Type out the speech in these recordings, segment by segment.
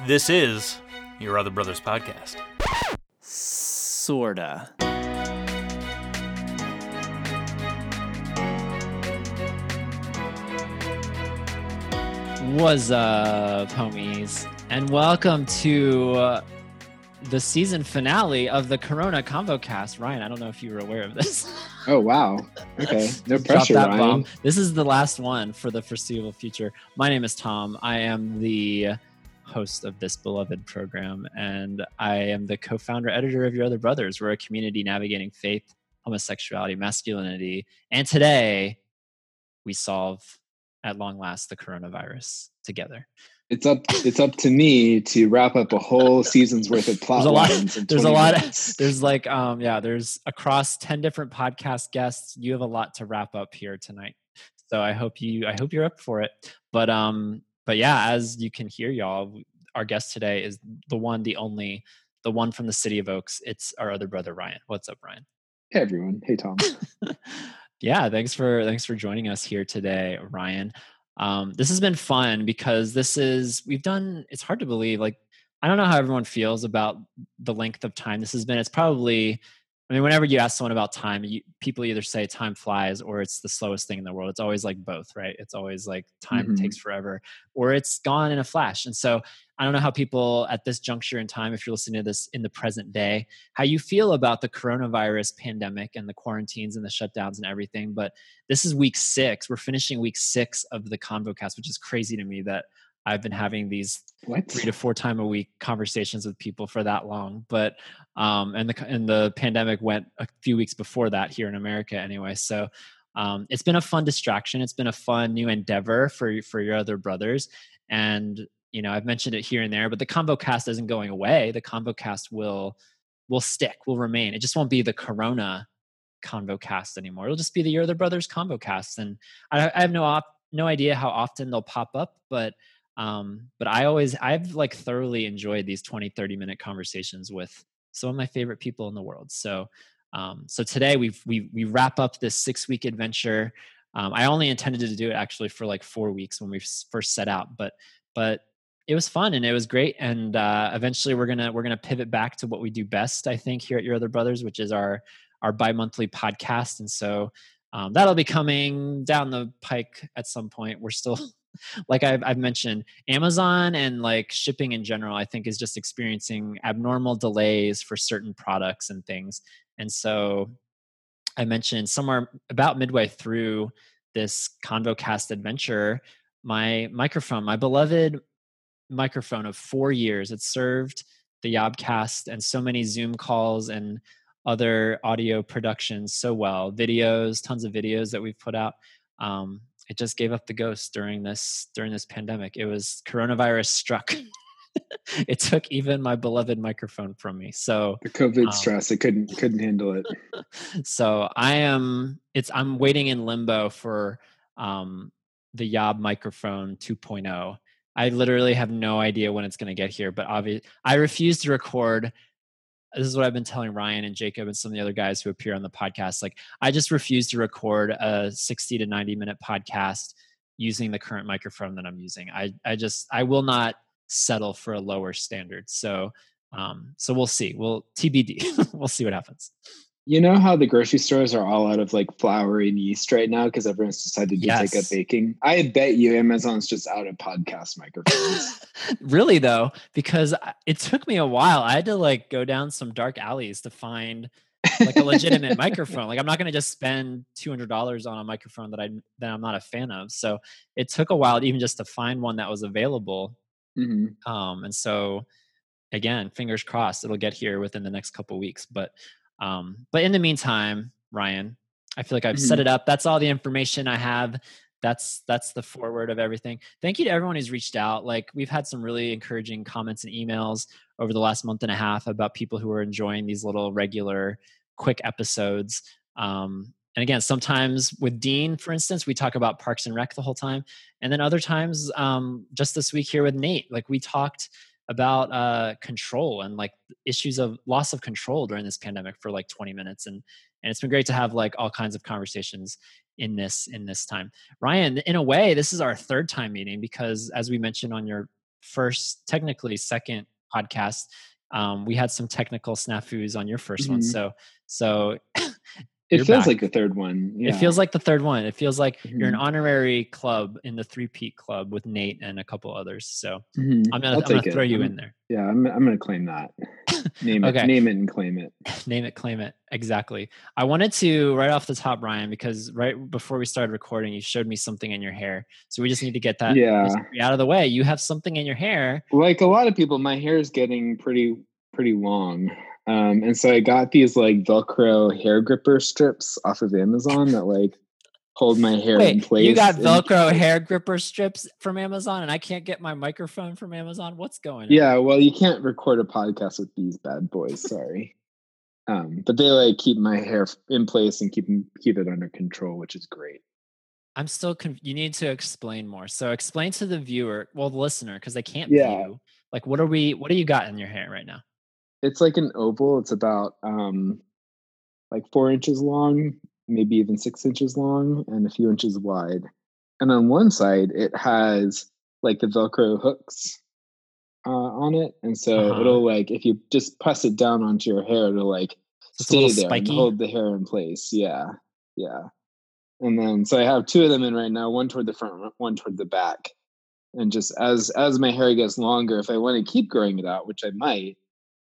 This is your Other Brothers podcast. Sorta. What's up, homies? And welcome to uh, the season finale of the Corona Convo Cast. Ryan, I don't know if you were aware of this. Oh wow. Okay. No Drop pressure, that Ryan. bomb. This is the last one for the foreseeable future. My name is Tom. I am the host of this beloved program, and I am the co-founder editor of Your Other Brothers. We're a community navigating faith, homosexuality, masculinity, and today we solve at long last the coronavirus together. It's up it's up to me to wrap up a whole season's worth of plot There's a lot- lines there's a lot of- There's like um yeah, there's across 10 different podcast guests. You have a lot to wrap up here tonight. So I hope you I hope you're up for it. But um but yeah, as you can hear y'all, our guest today is the one the only the one from the city of Oaks. It's our other brother Ryan. What's up, Ryan? Hey everyone. Hey Tom. yeah, thanks for thanks for joining us here today, Ryan. Um, this has been fun because this is we've done. It's hard to believe. Like I don't know how everyone feels about the length of time this has been. It's probably. I mean, whenever you ask someone about time, you, people either say time flies or it's the slowest thing in the world. It's always like both, right? It's always like time Mhm. takes forever or it's gone in a flash. And so I don't know how people at this juncture in time, if you're listening to this in the present day, how you feel about the coronavirus pandemic and the quarantines and the shutdowns and everything. But this is week six. We're finishing week six of the ConvoCast, which is crazy to me that I've been having these What? three to four time a week conversations with people for that long. But um, and the and the pandemic went a few weeks before that here in America anyway. So um, it's been a fun distraction. It's been a fun new endeavor for for your other brothers. And you know I've mentioned it here and there, but the convo cast isn't going away. The convo cast will will stick, will remain. It just won't be the Corona convo cast anymore. It'll just be the Your Other Brothers convo cast. And I, I have no op- no idea how often they'll pop up, but um but i always i've like thoroughly enjoyed these 20 30 minute conversations with some of my favorite people in the world so um so today we've we we wrap up this six week adventure um i only intended to do it actually for like four weeks when we first set out but but it was fun and it was great and uh eventually we're gonna we're gonna pivot back to what we do best i think here at your other brothers which is our our bi-monthly podcast and so um, that'll be coming down the pike at some point. We're still like I've, I've mentioned amazon and like shipping in general i think is just experiencing abnormal delays for certain products and things and so i mentioned somewhere about midway through this convocast adventure my microphone my beloved microphone of four years. It served the yobcast and so many zoom calls and other audio productions so well. Videos tons of videos that we've put out. Um, it just gave up the ghost during this during this pandemic. It was coronavirus struck. It took even my beloved microphone from me. So The COVID Um, stress. it couldn't couldn't handle it. so i am it's i'm waiting in limbo for um the yob microphone 2.0 i literally have no idea when it's going to get here but obviously i refuse to record this is what I've been telling Ryan and Jacob and some of the other guys who appear on the podcast. Like, I just refuse to record a 60 to 90 minute podcast using the current microphone that I'm using. I, I just, I will not settle for a lower standard. So, um, so we'll see. We'll TBD. we'll see what happens. You know how the grocery stores are all out of like flour and yeast right now because everyone's decided to take up baking. I bet you Amazon's just out of podcast microphones. really though, because it took me a while. I had to like go down some dark alleys to find like a legitimate microphone. Like I'm not going to just spend two hundred dollars on a microphone that I that I'm not a fan of. So it took a while even just to find one that was available. Mhm. Um, and so again, fingers crossed, it'll get here within the next couple weeks. But um, but in the meantime, Ryan, I feel like I've set Mhm. it up. That's all the information I have. That's that's the forward of everything. Thank you to everyone who's reached out. Like we've had some really encouraging comments and emails over the last month and a half about people who are enjoying these little regular quick episodes. Um, and again, sometimes with Dean, for instance, we talk about Parks and Rec the whole time, and then other times, um, just this week here with Nate, like we talked about uh, control and like issues of loss of control during this pandemic for like 20 minutes, and and it's been great to have like all kinds of conversations in this in this time. Ryan, in a way, this is our third time meeting because, as we mentioned on your first, technically second podcast, um, we had some technical snafus on your 1st Mm-hmm. one. So, so It feels back. like the third one. Yeah. it feels like the third one. It feels like you're an Mhm. honorary club in the three peat club with Nate and a couple others. So Mhm. I'm gonna, I'm gonna it. throw you I'm- in there. Yeah, I'm, I'm going to claim that. Name it. Okay. Name it and claim it. Name it, claim it. Exactly. I wanted to right off the top, Ryan, because right before we started recording, you showed me something in your hair. So we just need to get that Yeah. out of the way. You have something in your hair. Like a lot of people, my hair is getting pretty pretty long. Um, and so I got these like Velcro hair gripper strips off of Amazon that like hold my hair in place. you got and- Velcro hair gripper strips from Amazon, and I can't get my microphone from Amazon. What's going on? Yeah, well, you can't record a podcast with these bad boys. Sorry. Um, but they like keep my hair in place and keep keep it under control, which is great. I'm still. Conf- you need to explain more. So explain to the viewer, well, the listener, because they can't Yeah. view. Like, what are we? What do you got in your hair right now? It's like an oval. It's about um, like four inches long, maybe even six inches long, and a few inches wide. And on one side, it has like the Velcro hooks uh, on it, and so Uh-huh. it'll like if you just press it down onto your hair, it'll like stay there and hold the hair in place. Yeah, yeah. And then so I have two of them in right now, one toward the front, one toward the back. And just as as my hair gets longer, if I want to keep growing it out, which I might,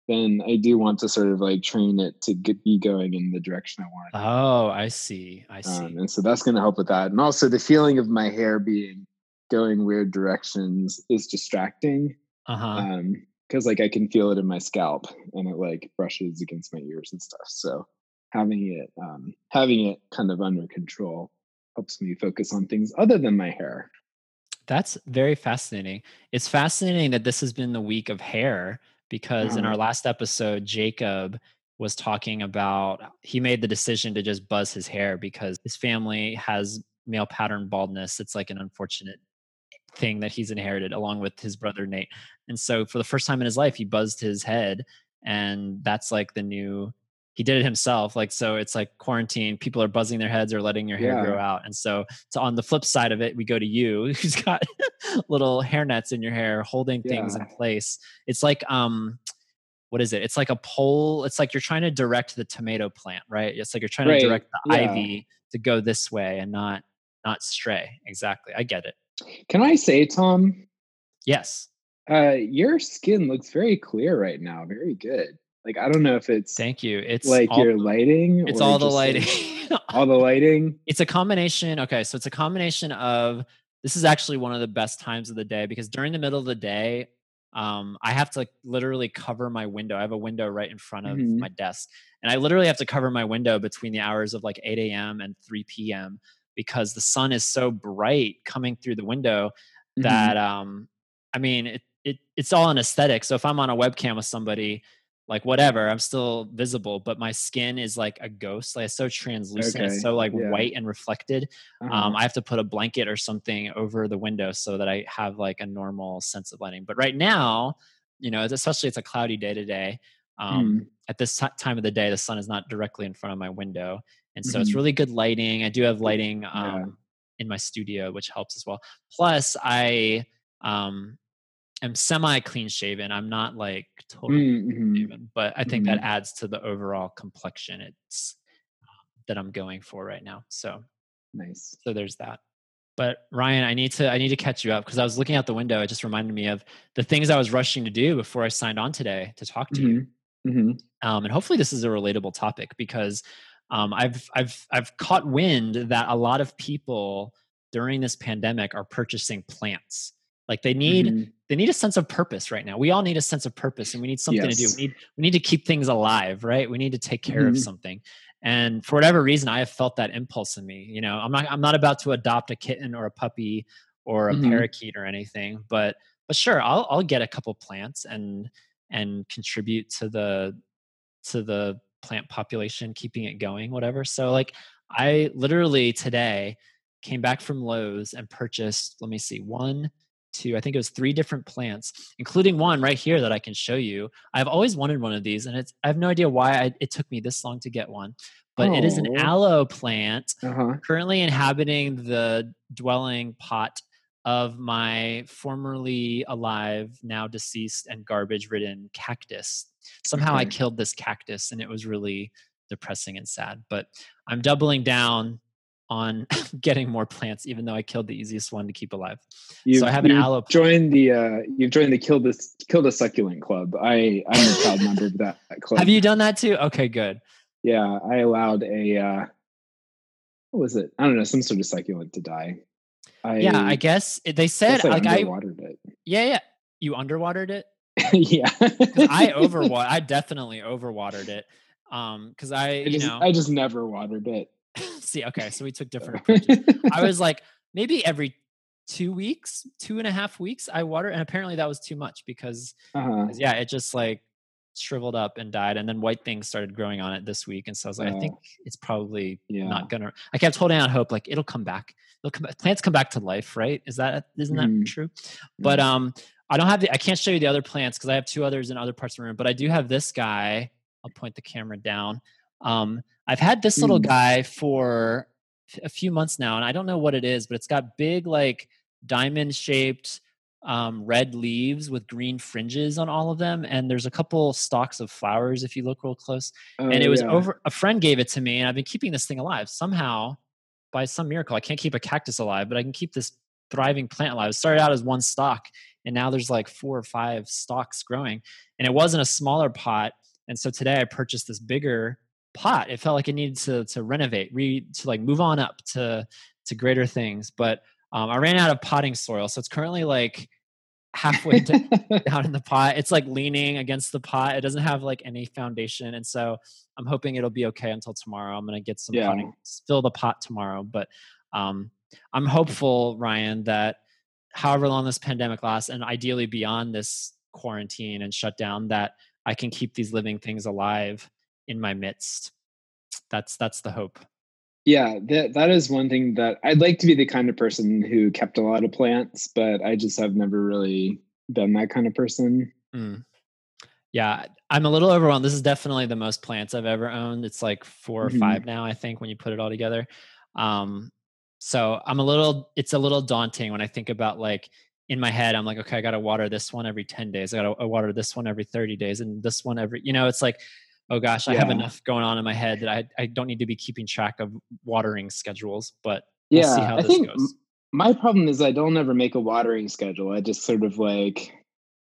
then I do want to sort of like train it to get, be going in the direction I want. Oh, I see. I see. um, and so that's going to help with that. And also the feeling of my hair being going weird directions is distracting uh huh. um because like i can feel it in my scalp and it like brushes against my ears and stuff so having it um having it kind of under control helps me focus on things other than my hair That's very fascinating. It's fascinating that this has been the week of hair because in Uh-huh. our last episode, Jacob was talking about he made the decision to just buzz his hair because his family has male pattern baldness. It's like an unfortunate thing that he's inherited along with his brother Nate. And so for the first time in his life, he buzzed his head. And that's like the new he did it himself. Like so it's like quarantine, people are buzzing their heads or letting your hair Yeah. grow out. And so so on the flip side of it, we go to you who's got little hair nets in your hair holding things in place. It's like um what is it? It's like a pole. It's like you're trying to direct the tomato plant, right? It's like you're trying Right, to direct the yeah. ivy to go this way and not not stray. Exactly. I get it. can i say tom Yes. uh your skin looks very clear right now very good like i don't know if it's Thank you. It's like all, your lighting it's all the just, like, lighting. all the lighting it's a combination. Okay, so it's a combination of this is actually one of the best times of the day because during the middle of the day, um, I have to like literally cover my window. I have a window right in front of Mhm. my desk, and I literally have to cover my window between the hours of like 8 a.m. and 3 p.m. because the sun is so bright coming through the window Mhm. that um, I mean it, it it's all an aesthetic. So if I'm on a webcam with somebody, like whatever, I'm still visible, but my skin is like a ghost. Like it's so translucent, Okay, it's so like yeah. white and reflected. Uh-huh. Um, I have to put a blanket or something over the window so that I have like a normal sense of lighting. But right now, you know, especially it's a cloudy day today. Um, Mm. At this ti time of the day, the sun is not directly in front of my window, and so it's Mhm. really good lighting. I do have lighting um, in my studio, which helps as well. Plus, I um, am semi clean shaven. I'm not like totally Mhm. shaven, but I think that Mhm. adds to the overall complexion. It's um, that I'm going for right now. So nice so there's that but ryan i need to i need to catch you up because i was looking out the window it just reminded me of the things i was rushing to do before i signed on today to talk to you hmm um, and hopefully this is a relatable topic because um, I've I've I've caught wind that a lot of people during this pandemic are purchasing plants. Like they need Mhm. They need a sense of purpose right now. We all need a sense of purpose, and we need something to do. We need we need to keep things alive, right? We need to take care of Mhm. something. And for whatever reason, I have felt that impulse in me. You know, I'm not I'm not about to adopt a kitten or a puppy or a Mhm. parakeet or anything, but but sure, I'll I'll get a couple plants and and contribute to the to the plant population, keeping it going, whatever. So like I literally today came back from Lowe's and purchased, let me see, one, two, I think it was three different plants, including one right here that I can show you. I've always wanted one of these, and it's I have no idea why I, it took me this long to get one. But it is an Oh. aloe plant Uh-huh. currently inhabiting the dwelling pot of my formerly alive, now deceased, and garbage ridden cactus. Somehow I killed this cactus and it was really depressing and sad. But I'm doubling down on getting more plants, even though I killed the easiest one to keep alive. You, I have an aloe joined the uh, you've joined the kill this kill the succulent club. I I'm a proud member of that club. Have you done that too? Okay, good. Yeah, I allowed a uh, what was it? I don't know, some sort of succulent to die. I, yeah, I guess they said I like I underwatered it. yeah yeah you underwatered it. yeah, I overwater. I definitely overwatered it. Um, because I, I you know I just never watered it. see okay, so we took different approaches. I was like maybe every two weeks, two and a half weeks, I water, and apparently that was too much because uh-huh. yeah, it just like shriveled up and died, and then white things started growing on it this week, and so I was like, I Oh. think it's probably Yeah. not gonna. I kept holding out hope, like it'll come back. It'll come. back. Plants come back to life, right? Is that isn't that Mhm. true? But um, I don't have the. I can't show you the other plants because I have two others in other parts of the room. But I do have this guy. I'll point the camera down. Um, I've had this little Mm. guy for a few months now, and I don't know what it is, but it's got big, like diamond shaped um, red leaves with green fringes on all of them. And there's a couple stalks of flowers if you look real close. and Oh, it was yeah. over. A friend gave it to me, and I've been keeping this thing alive somehow. By some miracle, I can't keep a cactus alive, but I can keep this thriving plant alive. It started out as one stalk, and now there's like four or five stalks growing. And it wasn't a smaller pot. And so today I purchased this bigger pot. It felt like it needed to to renovate, re to like move on up to to greater things. But um, I ran out of potting soil, so it's currently like halfway down down in the pot. It's like leaning against the pot. It doesn't have like any foundation, and so I'm hoping it'll be okay until tomorrow. I'm gonna get some Yeah. potting, fill the pot tomorrow. But um, I'm hopeful, Ryan, that however long this pandemic lasts, and ideally beyond this quarantine and shutdown, that I can keep these living things alive in my midst. That's that's the hope. yeah, that that is one thing that I'd like to be the kind of person who kept a lot of plants, but I just have never really been that kind of person. Mm. Yeah, I'm a little overwhelmed. This is definitely the most plants I've ever owned. It's like 4 or Mhm. five now, I think, when you put it all together. Um, so I'm a little. It's a little daunting when I think about like in my head. I'm like, okay, I got to water this one every 10 days. I got to water this one every 30 days, and this one every. You know, it's like, oh gosh, I have enough going on in my head that I I don't need to be keeping track of watering schedules. But we'll Yeah, see how I this think goes. my problem is I don't ever make a watering schedule. I just sort of like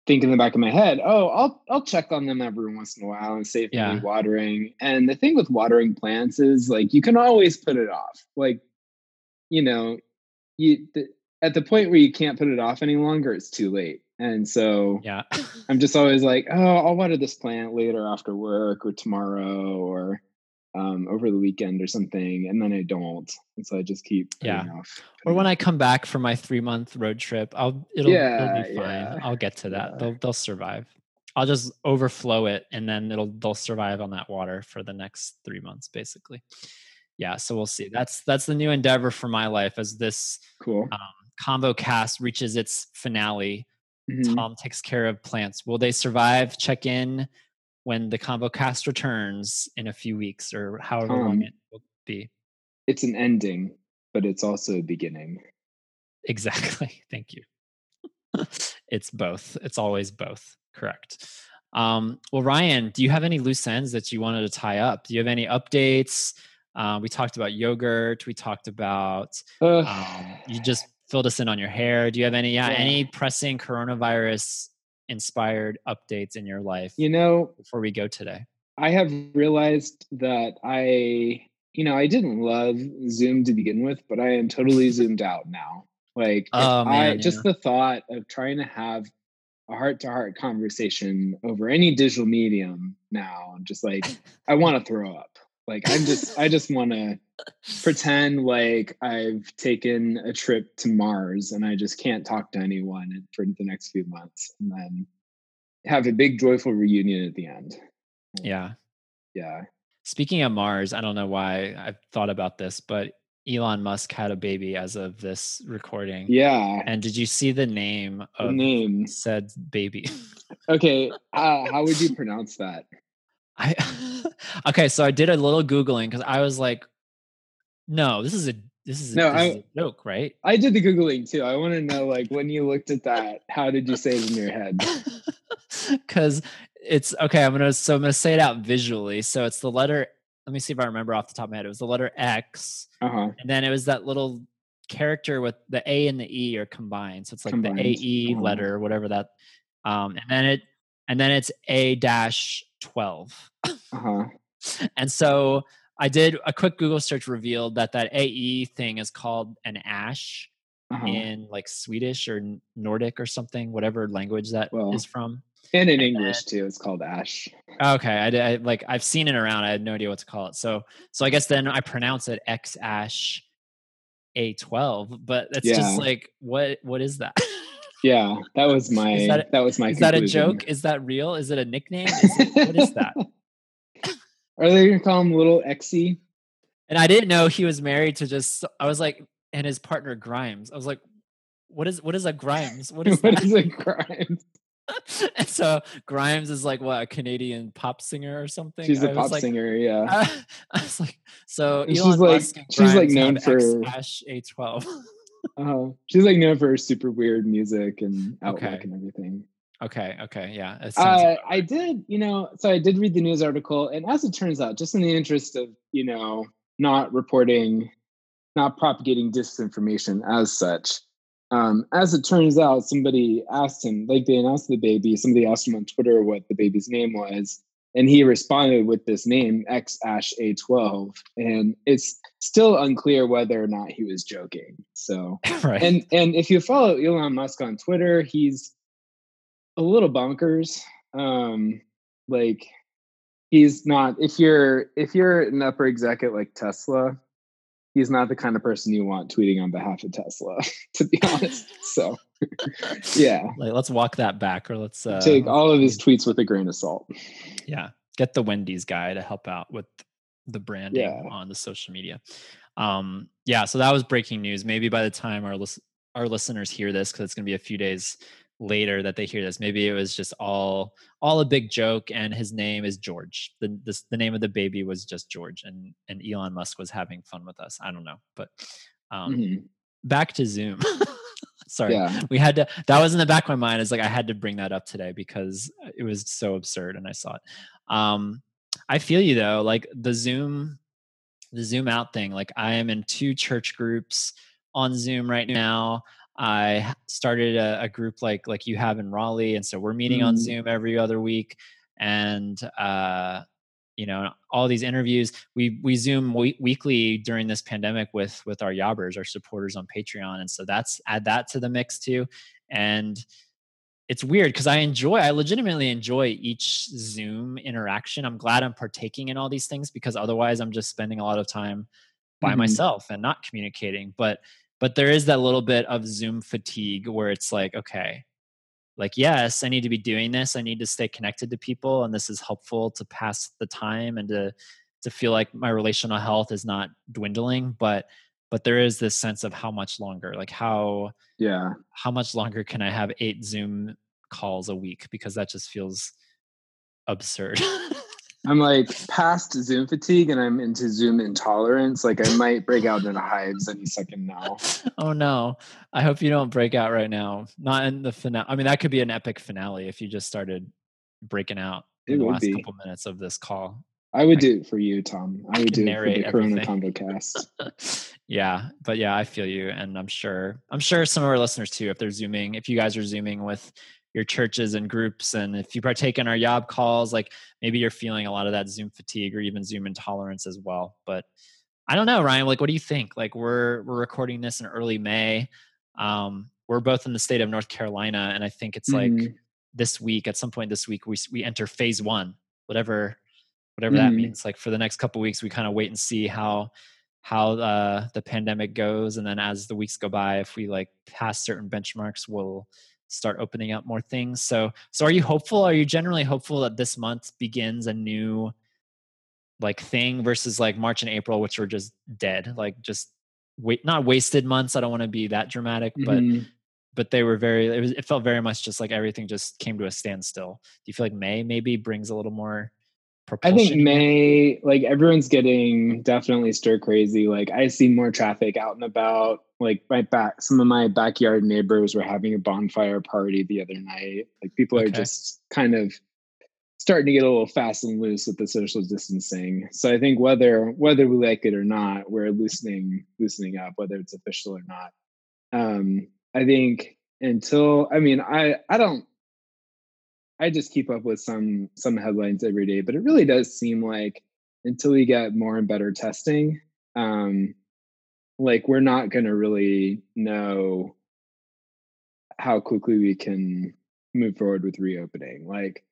think in the back of my head, oh, I'll I'll check on them every once in a while and see if Yeah. they need watering. And the thing with watering plants is like you can always put it off. Like, you know, you the, at the point where you can't put it off any longer, it's too late. And so Yeah. I'm just always like, oh, I'll water this plant later after work or tomorrow or um, over the weekend or something, and then I don't, and so I just keep Yeah. off. or when I come back from my three month road trip, I'll it'll, Yeah, it'll be fine. yeah, I'll get to that. yeah. They'll they'll survive. I'll just overflow it and then it'll they'll survive on that water for the next three months, basically. Yeah, so we'll see. That's that's the new endeavor for my life as this cool. um, convo cast reaches its finale. Mhm. Tom takes care of plants. Will they survive? Check in when the convo cast returns in a few weeks or however long it will be. It's an ending, but it's also a beginning. Exactly. Thank you. it's both. It's always both. Correct. Um, well, Ryan, do you have any loose ends that you wanted to tie up? Do you have any updates? Uh, we talked about yogurt. We talked about Ugh. um, you just filled us in on your hair. Do you have any yeah, Yeah. any pressing coronavirus inspired updates in your life you know, before we go today? I have realized that I, you know, I didn't love Zoom to begin with, but I am totally zoomed out now. Like, Oh, I man, just the thought of trying to have a heart to heart conversation over any digital medium now, I'm just like, I want to throw up. Like, I'm just, I just want to pretend like I've taken a trip to Mars and I just can't talk to anyone for the next few months, and then have a big joyful reunion at the end. Yeah. Yeah. Speaking of Mars, I don't know why I've thought about this, but Elon Musk had a baby as of this recording. Yeah. And did you see the name The name. said baby? Okay. Uh, how would you pronounce that? I okay, so I did a little googling because I was like, no, this is a this is, No, this I- is a joke, right? I did the googling too. I want to know, like, when you looked at that, how did you say it in your head? Because it's okay. I'm gonna so I'm gonna say it out visually. So it's the letter. Let me see if I remember off the top of my head. It was the letter X, Uh huh. and then it was that little character with the A and the E are combined. So it's like Combined. the AE Uh-huh. letter, whatever that. Um, and then it and then it's A dash twelve. Uh huh. And so I did a quick Google search revealed that that AE thing is called an ash Uh-huh. in like Swedish or Nordic or something, whatever language that is Well, from. And in English too, it's called ash. Okay, I, I like I've seen it around. I had no idea what to call it. So so I guess then I pronounce it X ash A12, but it's Yeah. just like what what is that? Yeah, that was my that that, a- was my. is that a joke? Is that real? Is it a nickname? Is it, what is that? Are they gonna call him Little Exy? And I didn't know he was married to just I was like and his partner Grimes. I was like what is what is a Grimes? What is what that? is a Grimes? and so Grimes is like what a Canadian pop singer or something. She's a I pop like, singer. Yeah. I, I was like, so Elon she's like- Musk and she's, like, known for- X A12. Uh, she's like known for her super weird music and outlook Okay. and everything. okay, okay, yeah. Uh, I did, you know, so I did read the news article, and as it turns out, just in the interest of, you know, not reporting, not propagating disinformation as such, um, as it turns out, somebody asked him, like they announced the baby, somebody asked him on Twitter what the baby's name was, and he responded with this name, X Ash A12, and it's still unclear whether or not he was joking. So, right. and and if you follow Elon Musk on Twitter, he's a little bonkers. Um, like he's not. If you're if you're an upper exec at like Tesla, he's not the kind of person you want tweeting on behalf of Tesla. To be honest, so yeah, like, let's walk that back, or let's uh, take all of his tweets with a grain of salt. yeah, get the Wendy's guy to help out with the branding Yeah. on the social media. Um, yeah, so that was breaking news. Maybe by the time our lis- our listeners hear this, because it's going to be a few days later that they hear this, maybe it was just all all a big joke, and his name is George. the this, The name of the baby was just George, and and Elon Musk was having fun with us. I don't know, but um, Mhm. back to Zoom. Sorry, Yeah, we had to that was in the back of my mind is like i had to bring that up today because it was so absurd and i saw it um i feel you though like the zoom the zoom out thing like i am in two church groups on zoom right now i started a, a group like like you have in raleigh and so we're meeting on Mm. zoom every other week and uh you know all these interviews we we zoom we- weekly during this pandemic with with our yabbers our supporters on patreon and so that's add that to the mix too and it's weird because i enjoy i legitimately enjoy each zoom interaction i'm glad i'm partaking in all these things because otherwise i'm just spending a lot of time by Mhm. myself and not communicating but but there is that little bit of zoom fatigue where it's like okay like yes i need to be doing this i need to stay connected to people and this is helpful to pass the time and to to feel like my relational health is not dwindling but but there is this sense of how much longer like how yeah. how much longer can i have eight zoom calls a week because that just feels absurd I'm like past Zoom fatigue, and I'm into Zoom intolerance. Like I might break out into hives any second now. oh no i hope you don't break out right now not in the finale i mean that could be an epic finale if you just started breaking out It in the last be. couple minutes of this call I would do it for you, Tom. I would can do it for the Corona. Convo Cast. yeah but yeah i feel you and i'm sure i'm sure some of our listeners too if they're zooming if you guys are zooming with your churches and groups and if you partake in our yob calls like maybe you're feeling a lot of that zoom fatigue or even zoom intolerance as well but i don't know ryan like what do you think like we're we're recording this in early may um we're both in the state of north carolina and i think it's like Mhm. this week at some point this week we we enter phase one whatever whatever that Mhm. means like for the next couple weeks we kind of wait and see how how uh, the pandemic goes and then as the weeks go by if we like pass certain benchmarks we'll start opening up more things so so are you hopeful are you generally hopeful that this month begins a new like thing versus like march and april which were just dead like just wait not wasted months i don't want to be that dramatic but Mhm. but they were very it, was, it felt very much just like everything just came to a standstill do you feel like may maybe brings a little more propulsion? I think May, like everyone's getting definitely stir crazy. Like I see more traffic out and about. Like my back, some of my backyard neighbors were having a bonfire party the other night. Like people are just kind of starting to get a little fast and loose with the social distancing. So I think whether whether we like it or not, we're loosening loosening up, whether it's official or not. Um, I think until I mean I I don't I just keep up with some some headlines every day, but it really does seem like until we get more and better testing, um, like we're not going to really know how quickly we can move forward with reopening. Like,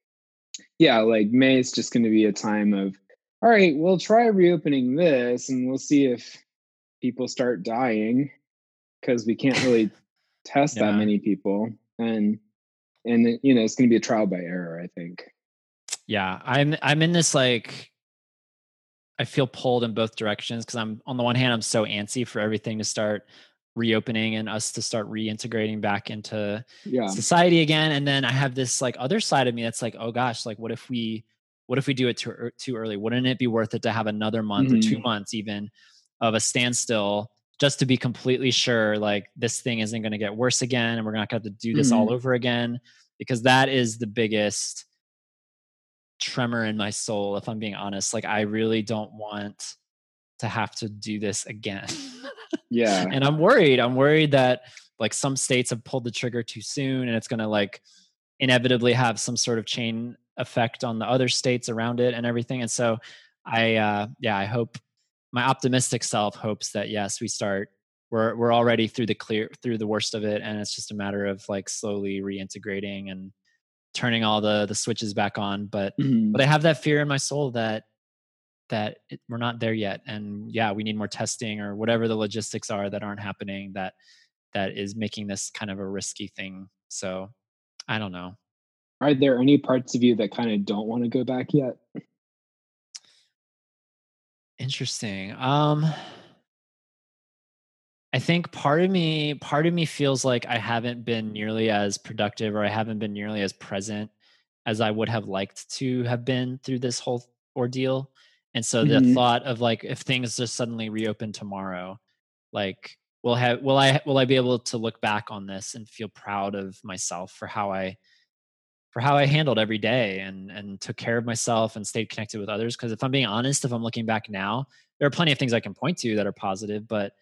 yeah, like May is just going to be a time of, all right, we'll try reopening this, and we'll see if people start dying because we can't really test Yeah. that many people, and and you know it's going to be a trial by error. I think. yeah i'm i'm in this like i feel pulled in both directions because i'm on the one hand i'm so antsy for everything to start reopening and us to start reintegrating back into Yeah. society again and then i have this like other side of me that's like oh gosh like what if we what if we do it too, too early wouldn't it be worth it to have another month or two Mhm. months even of a standstill just to be completely sure like this thing isn't going to get worse again and we're not going to have to do this all Mhm. over again because that is the biggest tremor in my soul if i'm being honest like i really don't want to have to do this again Yeah. and i'm worried i'm worried that like some states have pulled the trigger too soon and it's going to like inevitably have some sort of chain effect on the other states around it and everything and so i uh yeah i hope my optimistic self hopes that yes we start we're we're already through the clear through the worst of it and it's just a matter of like slowly reintegrating and turning all the the switches back on but Mhm. but I have that fear in my soul that that it, we're not there yet, and yeah, we need more testing or whatever the logistics are that aren't happening. That that is making this kind of a risky thing. So I don't know. Are there any parts of you that kind of don't want to go back yet? Interesting. Um, I think part of me, part of me feels like I haven't been nearly as productive, or I haven't been nearly as present as I would have liked to have been through this whole ordeal. And so the Mhm. thought of like, if things just suddenly reopen tomorrow, like, will have, will I, will I be able to look back on this and feel proud of myself for how I, for how I handled every day and and took care of myself and stayed connected with others. Because if I'm being honest, if I'm looking back now, there are plenty of things I can point to that are positive, but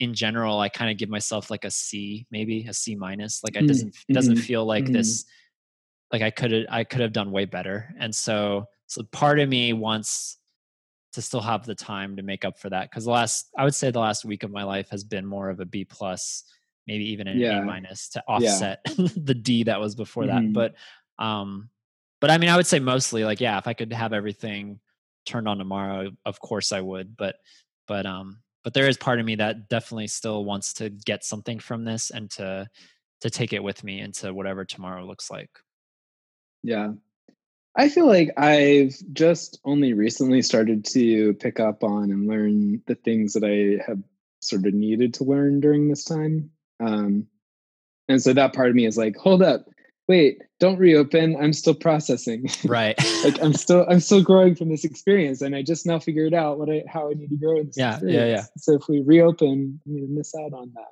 in general, I kind of give myself like a C, maybe a C minus. Like it Mm, doesn't it doesn't feel like mhm. this. Like I could I could have done way better, and so so part of me wants to still have the time to make up for that because the last I would say the last week of my life has been more of a B plus, maybe even an Yeah. A minus to Yeah. offset the D that was before that. Mhm. But um, but I mean, I would say mostly like yeah, if I could have everything turned on tomorrow, of course I would. But but um, but there is part of me that definitely still wants to get something from this and to to take it with me into whatever tomorrow looks like. Yeah. I feel like I've just only recently started to pick up on and learn the things that I have sort of needed to learn during this time. Um, and so that part of me is like, hold up, wait, don't reopen. I'm still processing. Right. like I'm still I'm still growing from this experience, and I just now figured out what I how I need to grow in this Yeah, yeah, yeah. So if we reopen, I'm miss out on that.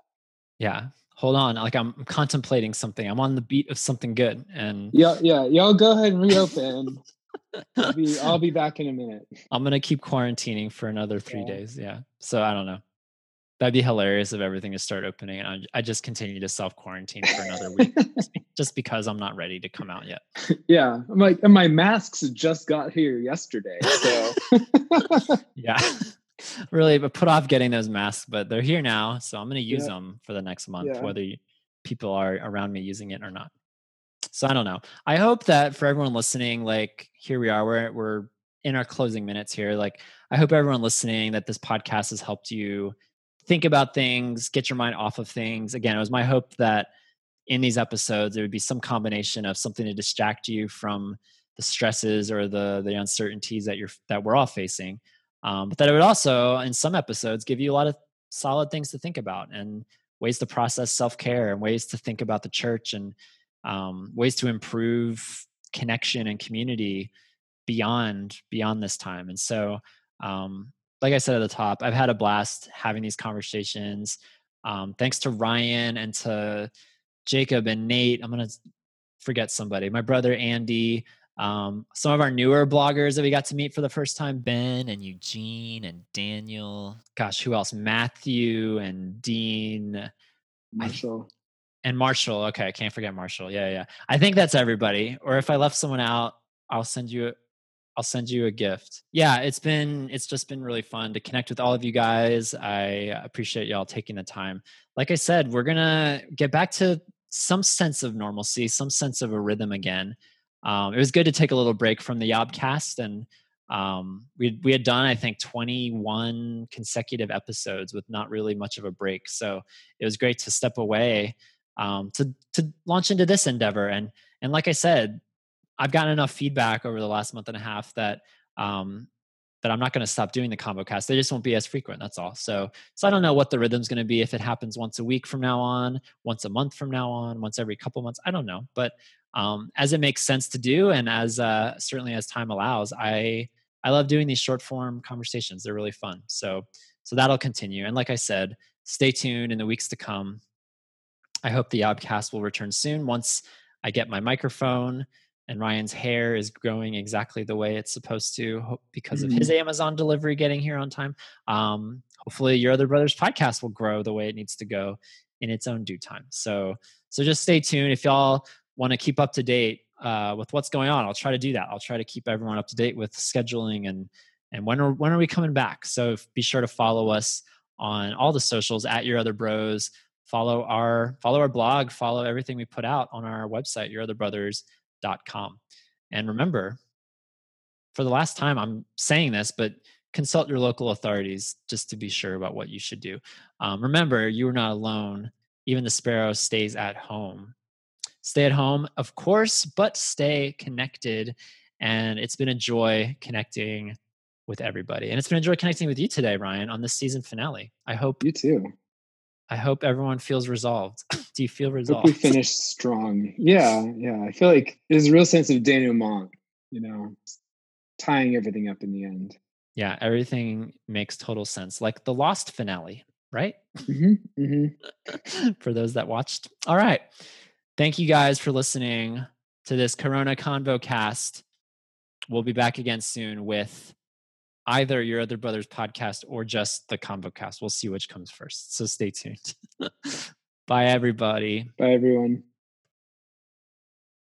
yeah. Hold on. Like I'm contemplating something. I'm on the beat of something good. And Yeah, yeah, y'all go ahead and reopen. I'll be I'll be back in a minute. I'm gonna keep quarantining for another three Yeah. days. Yeah. So I don't know. That'd be hilarious if everything just started opening and I, I just continue to self quarantine for another week, just because I'm not ready to come out yet. yeah, I'm like, and my masks just got here yesterday, so Yeah. really, but put off getting those masks, but they're here now, so I'm gonna use Yeah. them for the next month, Yeah. whether people are around me using it or not. So I don't know. I hope that for everyone listening, like here we are, we're we're in our closing minutes here. Like I hope everyone listening that this podcast has helped you think about things, get your mind off of things. Again, it was my hope that in these episodes there would be some combination of something to distract you from the stresses or the the uncertainties that you're that we're all facing. Um, but that it would also, in some episodes, give you a lot of solid things to think about and ways to process self care and ways to think about the church and um, ways to improve connection and community beyond beyond this time. And so, um, like I said at the top, I've had a blast having these conversations. Um, thanks to Ryan and to Jacob and Nate. I'm gonna forget somebody. My brother Andy. Um, some of our newer bloggers that we got to meet for the first time, Ben and Eugene and Daniel. Gosh, who else? Matthew and Dean. Marshall. and Marshall. Okay, I can't forget Marshall. Yeah, yeah. I think that's everybody. Or if I left someone out, I'll send you I'll send you a gift. Yeah, it's been it's just been really fun to connect with all of you guys. I appreciate y'all taking the time. Like I said, we're to get back to some sense of normalcy, some sense of a rhythm again. Um, it was good to take a little break from the Yobcast and um, we we had done I think 21 consecutive episodes with not really much of a break. So it was great to step away um, to to launch into this endeavor. And and like I said, I've gotten enough feedback over the last month and a half that um, that I'm not going to stop doing the convo cast. They just won't be as frequent. That's all. So so I don't know what the rhythm's going to be if it happens once a week from now on, once a month from now on, once every couple months. I don't know, but um, as it makes sense to do, and as uh, certainly as time allows, I I love doing these short form conversations. They're really fun. So so that'll continue. And like I said, stay tuned in the weeks to come. I hope the Yobcast will return soon once I get my microphone and Ryan's hair is growing exactly the way it's supposed to because of his Mhm. Amazon delivery getting here on time. Um, hopefully, your other brothers podcast will grow the way it needs to go in its own due time. So, so just stay tuned. If y'all want to keep up to date uh, with what's going on, I'll try to do that. I'll try to keep everyone up to date with scheduling and and when are when are we coming back. So be sure to follow us on all the socials at your other bros. Follow our follow our blog. Follow everything we put out on our website, And remember, for the last time, I'm saying this, but consult your local authorities just to be sure about what you should do. Um, remember, you are not alone. Even the sparrow stays at home. Stay at home, of course, but stay connected. And it's been a joy connecting with everybody. And it's been a joy connecting with you today, Ryan, on this season finale. I hope You too. I hope everyone feels resolved. Do you feel Hope we resolved? finish strong. Yeah, yeah. I feel like there's a real sense of denouement, you know, tying everything up in the end. Yeah, everything makes total sense. Like the Lost finale, right? hmm hmm for those that watched. All right. Thank you guys for listening to this Corona Convo cast. We'll be back again soon with either your other brothers podcast or just the Convo cast. We'll see which comes first. So stay tuned. Bye, everybody. Bye, everyone.